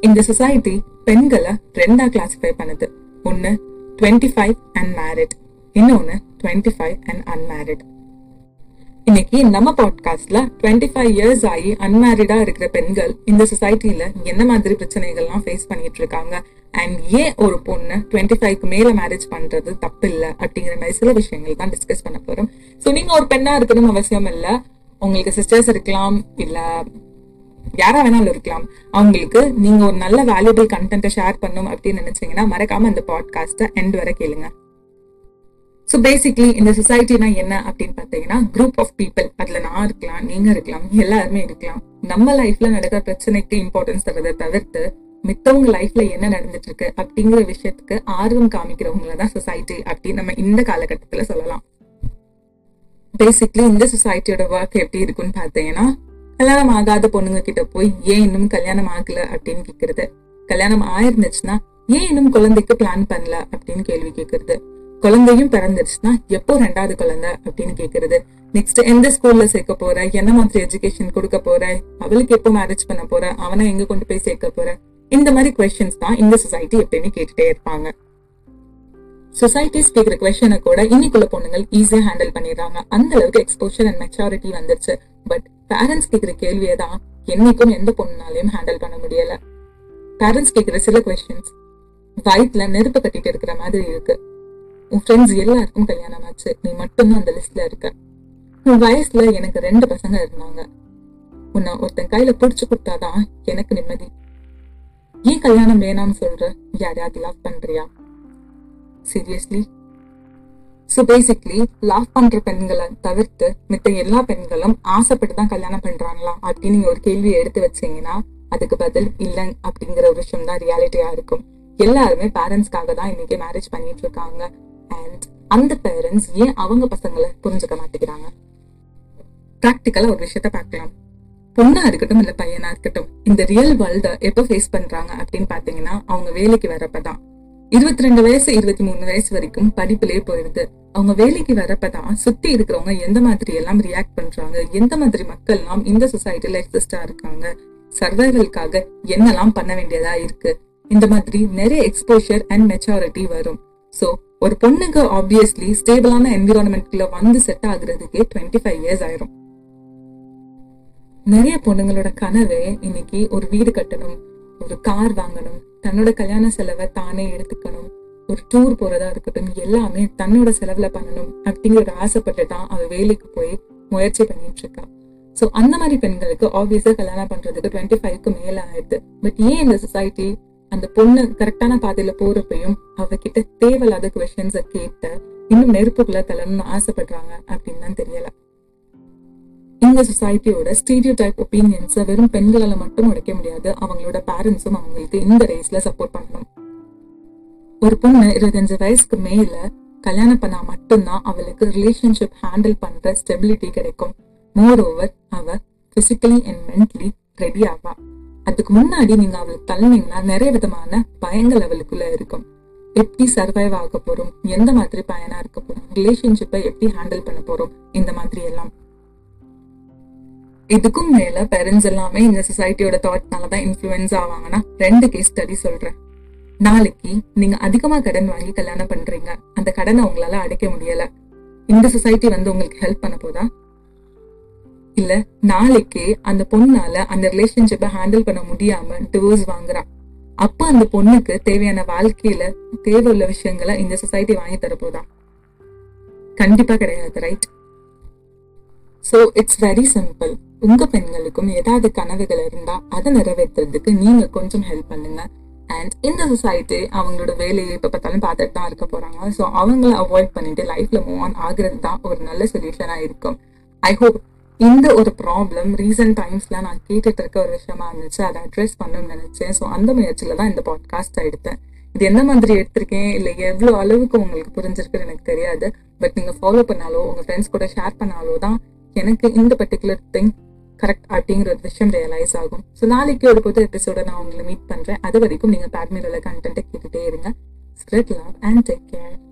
இந்த சொசைட்டி பெண்களை ரெண்டா கிளாசிஃபை பண்ணுது. ஒன்னு டுவெண்ட்டி ஃபைவ் அண்ட் மேரிட் இன்னொன்னு டுவெண்ட்டி ஃபைவ் அண்ட் அன்மேரிட் இன்னைக்கு நம்ம பாட்காஸ்ட்ல டுவெண்ட்டி ஃபைவ் இயர்ஸ் ஆகி அன்மேரிடா இருக்கிற பெண்கள் இந்த சொசைட்டில என்ன மாதிரி பிரச்சனைகள்லாம் ஃபேஸ் பண்ணிட்டு இருக்காங்க? அண்ட் ஏன் ஒரு பொண்ணு டுவெண்ட்டி ஃபைவ்க்கு மேல மேரேஜ் பண்றது தப்பு இல்லை அப்படிங்கிற மாதிரி சில விஷயங்கள் தான் டிஸ்கஸ் பண்ண போறோம். ஸோ நீங்க ஒரு பெண்ணா இருக்கணும் அவசியம் இல்ல. உங்களுக்கு சிஸ்டர்ஸ் இருக்கலாம் இல்ல யாரா வேணாலும் இருக்கலாம். அவங்களுக்கு நீங்க ஒரு நல்ல வேல்யூபிள் கண்டென்ட்டை ஷேர் பண்ணும் அப்படின்னு நினைச்சீங்கன்னா மறக்காம இந்த பாட்காஸ்ட்டை எண்ட் வரை கேளுங்க. ஸோ பேசிக்லி இந்த சொசைட்டினா என்ன அப்படின்னு பார்த்தீங்கன்னா குரூப் ஆஃப் பீப்புள் அதுல நான் இருக்கலாம் நீங்க இருக்கலாம் எல்லாருமே இருக்கலாம். நம்ம லைஃப்ல நடக்கிற பிரச்சனைக்கு இம்பார்ட்டன்ஸ் தரதை தவிர்த்து மித்தவங்க லைஃப்ல என்ன நடந்துட்டு இருக்கு அப்படிங்கிற விஷயத்துக்கு ஆர்வம் காமிக்கிறவங்கள தான் சொசைட்டி அப்படின்னு நம்ம இந்த காலகட்டத்துல சொல்லலாம். பேசிக்லி இந்த சொசைட்டியோட ஒர்க் எப்படி இருக்குன்னு பார்த்தீங்கன்னா கல்யாணம் ஆகாத பொண்ணுங்க கிட்ட போய் ஏன் இன்னும் கல்யாணம் ஆகல அப்படின்னு கேக்குறது? கல்யாணம் ஆயிருந்துச்சுன்னா ஏன் இன்னும் குழந்தைக்கு பிளான் பண்ணல அப்படின்னு கேள்வி கேக்குறது? குழந்தையும் பிறந்துருச்சுன்னா எப்போ ரெண்டாவது குழந்தை அப்படின்னு கேக்குறது? நெக்ஸ்ட் எந்த ஸ்கூல்ல சேர்க்க போற? என்ன மாதிரி எஜுகேஷன் கொடுக்க போற? அவளுக்கு எப்போ மேரேஜ் பண்ண போற? அவனை எங்க கொண்டு போய் சேர்க்க போற? இந்த மாதிரி கொஸ்டின்ஸ் தான் இந்த சொசைட்டி எப்பயுமே கேட்டுட்டே இருப்பாங்க. சொசைட்டிஸ் கேட்குற கொஸ்டினை கூட இன்னைக்குள்ள பொண்ணுங்கள் ஈஸியா ஹேண்டில் பண்ணிடுறாங்க. அந்த அளவுக்கு எக்ஸ்போஷர் அண்ட் மெச்சாரிட்டி வந்துருச்சு. பட் பேரண்ட்ஸ் கேட்கிற கேள்வியை தான் என்னைக்கும் எந்த பொண்ணுனாலையும் ஹேண்டில் பண்ண முடியல. பேரண்ட்ஸ் கேட்கிற சில கொஸ்டின்ஸ் வயிற்றுல நெருப்பு கட்டிட்டு இருக்கிற மாதிரி இருக்கு. உன் ஃப்ரெண்ட்ஸ் எல்லாருக்கும் கல்யாணம் ஆச்சு நீ மட்டும்தான் அந்த லிஸ்ட்ல இருக்க. உன் வயசுல எனக்கு ரெண்டு பசங்க இருந்தாங்க. உன்னை ஒருத்தன் கையில புடிச்சு கொடுத்தாதான் எனக்கு நிம்மதி. ஏன் கல்யாணம் வேணாம்னு சொல்ற? யாரையாவது லவ் பண்றியா? சீரியஸ்லி ஸோ பேசிக்லி லவ் பண்ற பெண்களை தவிர்த்து மித்த எல்லா பெண்களும் ஆசைப்பட்டு தான் கல்யாணம் பண்றாங்களா? அப்படின்னு நீங்க ஒரு கேள்வியை எடுத்து வச்சீங்கன்னா அதுக்கு பதில் இல்லை அப்படிங்கிற ஒரு விஷயம் தான் ரியாலிட்டியா இருக்கும். எல்லாருமே பேரண்ட்ஸ்க்காக தான் இன்னைக்கு மேரேஜ் பண்ணிட்டு இருக்காங்க. அண்ட் அந்த பேரண்ட்ஸ் ஏன் அவங்க பசங்களை புரிஞ்சுக்க மாட்டேங்கிறாங்க? ப்ராக்டிக்கலா ஒரு விஷயத்த பார்க்கலாம். பொண்ணா இருக்கட்டும் இல்ல பையனா இருக்கட்டும் இந்த ரியல் வேர்ல்ட எப்ப ஃபேஸ் பண்றாங்க அப்படின்னு பாத்தீங்கன்னா அவங்க வேலைக்கு வரப்பதான் இருபத்தி ரெண்டு வயசு இருபத்தி மூணு வயசு வரைக்கும் படிப்புலயே போயிருது அவங்க வேலைக்கு வரப்பதான் சுத்தி இருக்கிறவங்க எந்த மாதிரி எல்லாம் ரியாக்ட் பண்றாங்க? எந்த மாதிரி மக்கள் எல்லாம் இந்த சொசைட்டில எக்ஸிஸ்டா இருக்காங்க? சர்வைவல்காக என்னெல்லாம் பண்ண வேண்டியதா இருக்கு? இந்த மாதிரி நிறைய எக்ஸ்போஷர் அண்ட் மெச்சாரிட்டி வரும். சோ ஒரு பொண்ணுக்கு ஆப்வியஸ்லி ஸ்டேபிளான என்விரான்மெண்ட்ல வந்து செட் ஆகுறதுக்கே டுவெண்ட்டி ஃபைவ் இயர்ஸ் ஆயிரும். நிறைய பொண்ணுங்களோட கனவே இன்னைக்கு ஒரு வீடு கட்டணும் ஒரு கார் வாங்கணும் தன்னோட கல்யாண செலவை தானே எடுத்துக்கணும். ஒரு டூர் போறதா இருக்கட்டும் எல்லாமே தன்னோட செலவுல பண்ணணும் அப்படிங்கிற ஆசைப்பட்டு தான் அவ வேலைக்கு போய் முயற்சி பண்ணிட்டு இருக்கா. சோ அந்த மாதிரி பெண்களுக்கு ஆப்வியஸா கல்யாணம் பண்றதுக்கு டுவெண்ட்டி ஃபைவ்க்கு மேல ஆயிடுது. பட் ஏன் இந்த சொசைட்டி அந்த பொண்ணு கரெக்டான பாதையில போறப்பையும் அவகிட்ட தேவையில்லாத கொஷன்ஸ கேட்ட இன்னும் நெருப்புக்குள்ள தள்ளணும்னு ஆசைப்படுறாங்க அப்படின்னு தான் தெரியல. இந்த சொசைட்டியோட ஸ்டீடியோ டைப் ஒப்பீனியன்ஸை வெறும் பெண்களால மட்டும் உடைக்க முடியாது. அவங்களோட பேரண்ட்ஸும் அவங்களுக்கு இந்த ரேஸ்ல சப்போர்ட் பண்ணணும். ஒரு பொண்ணு இருபத்தஞ்சு வயசுக்கு மேல கல்யாணம் பண்ணா மட்டும்தான் அவளுக்கு ரிலேஷன்ஷிப் ஹேண்டில் பண்ற ஸ்டெபிலிட்டி கிடைக்கும். மோர் ஓவர் அவ பிசிக்கலி அண்ட் மென்டலி ரெடி ஆவா. அதுக்கு முன்னாடி நீங்க அவளுக்கு தள்ளினீங்கன்னா நிறைய விதமான பயங்கள் அவளுக்குள்ள இருக்கும். எப்படி சர்வைவ் ஆக போறோம்? எந்த மாதிரி பயனா இருக்க போறோம்? ரிலேஷன்ஷிப்பை எப்படி ஹேண்டில் பண்ண போறோம்? இந்த மாதிரி எல்லாம். இதுக்கும் மேல பேரண்ட்ஸ் எல்லாமே இந்த சொசைட்டியோட தாட்னால தான் இன்ஃபுளுன்ஸ் ஆவாங்கன்னா ரெண்டு கேஸ் ஸ்டடி சொல்றேன். நாளைக்கு நீங்க அதிகமா கடன் வாங்கி கல்யாணம் பண்றீங்க. அந்த கடனை உங்களால அடைக்க முடியல. இந்த சொசைட்டி வந்து உங்களுக்கு ஹெல்ப் பண்ண போதா? இல்ல நாளைக்கு அந்த பொண்ணால அந்த ரிலேஷன்ஷிப்பை ஹேண்டில் பண்ண முடியாம டிவோர்ஸ் வாங்குறா. அப்ப அந்த பொண்ணுக்கு தேவையான வாழ்க்கையில தேவை உள்ள விஷயங்களை இந்த சொசைட்டி வாங்கி தரப்போதா கண்டிப்பா கிடையாது right so it's very simple உங்க பெண்களுக்கும் ஏதாவது கனவுகள் இருந்தா அதை நிறைவேற்றுறதுக்கு நீங்க கொஞ்சம் ஹெல்ப் பண்ணுங்க. அண்ட் இந்த சொசைட்டி அவங்களோட வேலையை எப்ப பார்த்தாலும் பார்த்துட்டு தான் இருக்க போறாங்க. ஸோ அவங்கள அவாய்ட் பண்ணிட்டு லைஃப்பில் மூவ் ஆன் ஆகிறது தான் ஒரு நல்ல சொல்யூஷனாக இருக்கும். ஐ ஹோப் இந்த ஒரு ப்ராப்ளம் ரீசெண்ட் டைம்ஸ்ல நான் கேட்டுட்டு இருக்க ஒரு விஷயமா இருந்துச்சு. அதை அட்ரஸ் பண்ணணும்னு நினைச்சேன். ஸோ அந்த முயற்சியில் தான் இந்த பாட்காஸ்ட் எடுத்தேன். இது என்ன மாதிரி எடுத்திருக்கேன்? இல்லை எவ்வளோ அளவுக்கு உங்களுக்கு புரிஞ்சிருக்குன்னு எனக்கு தெரியாது. பட் நீங்க ஃபாலோ பண்ணாலோ உங்க ஃப்ரெண்ட்ஸ் கூட ஷேர் பண்ணாலோ தான் எனக்கு இந்த பர்டிகுலர் திங் கரெக்ட் அப்படிங்கிற ஒரு விஷயம் ரியலைஸ் ஆகும். ஸோ நாளைக்கு ஒரு புது எபிசோட நான் உங்களை மீட் பண்றேன். அது வரைக்கும் நீங்க பேட்மிரோட கண்டென்ட்டை கேட்டுட்டே இருங்க. Spread love and take care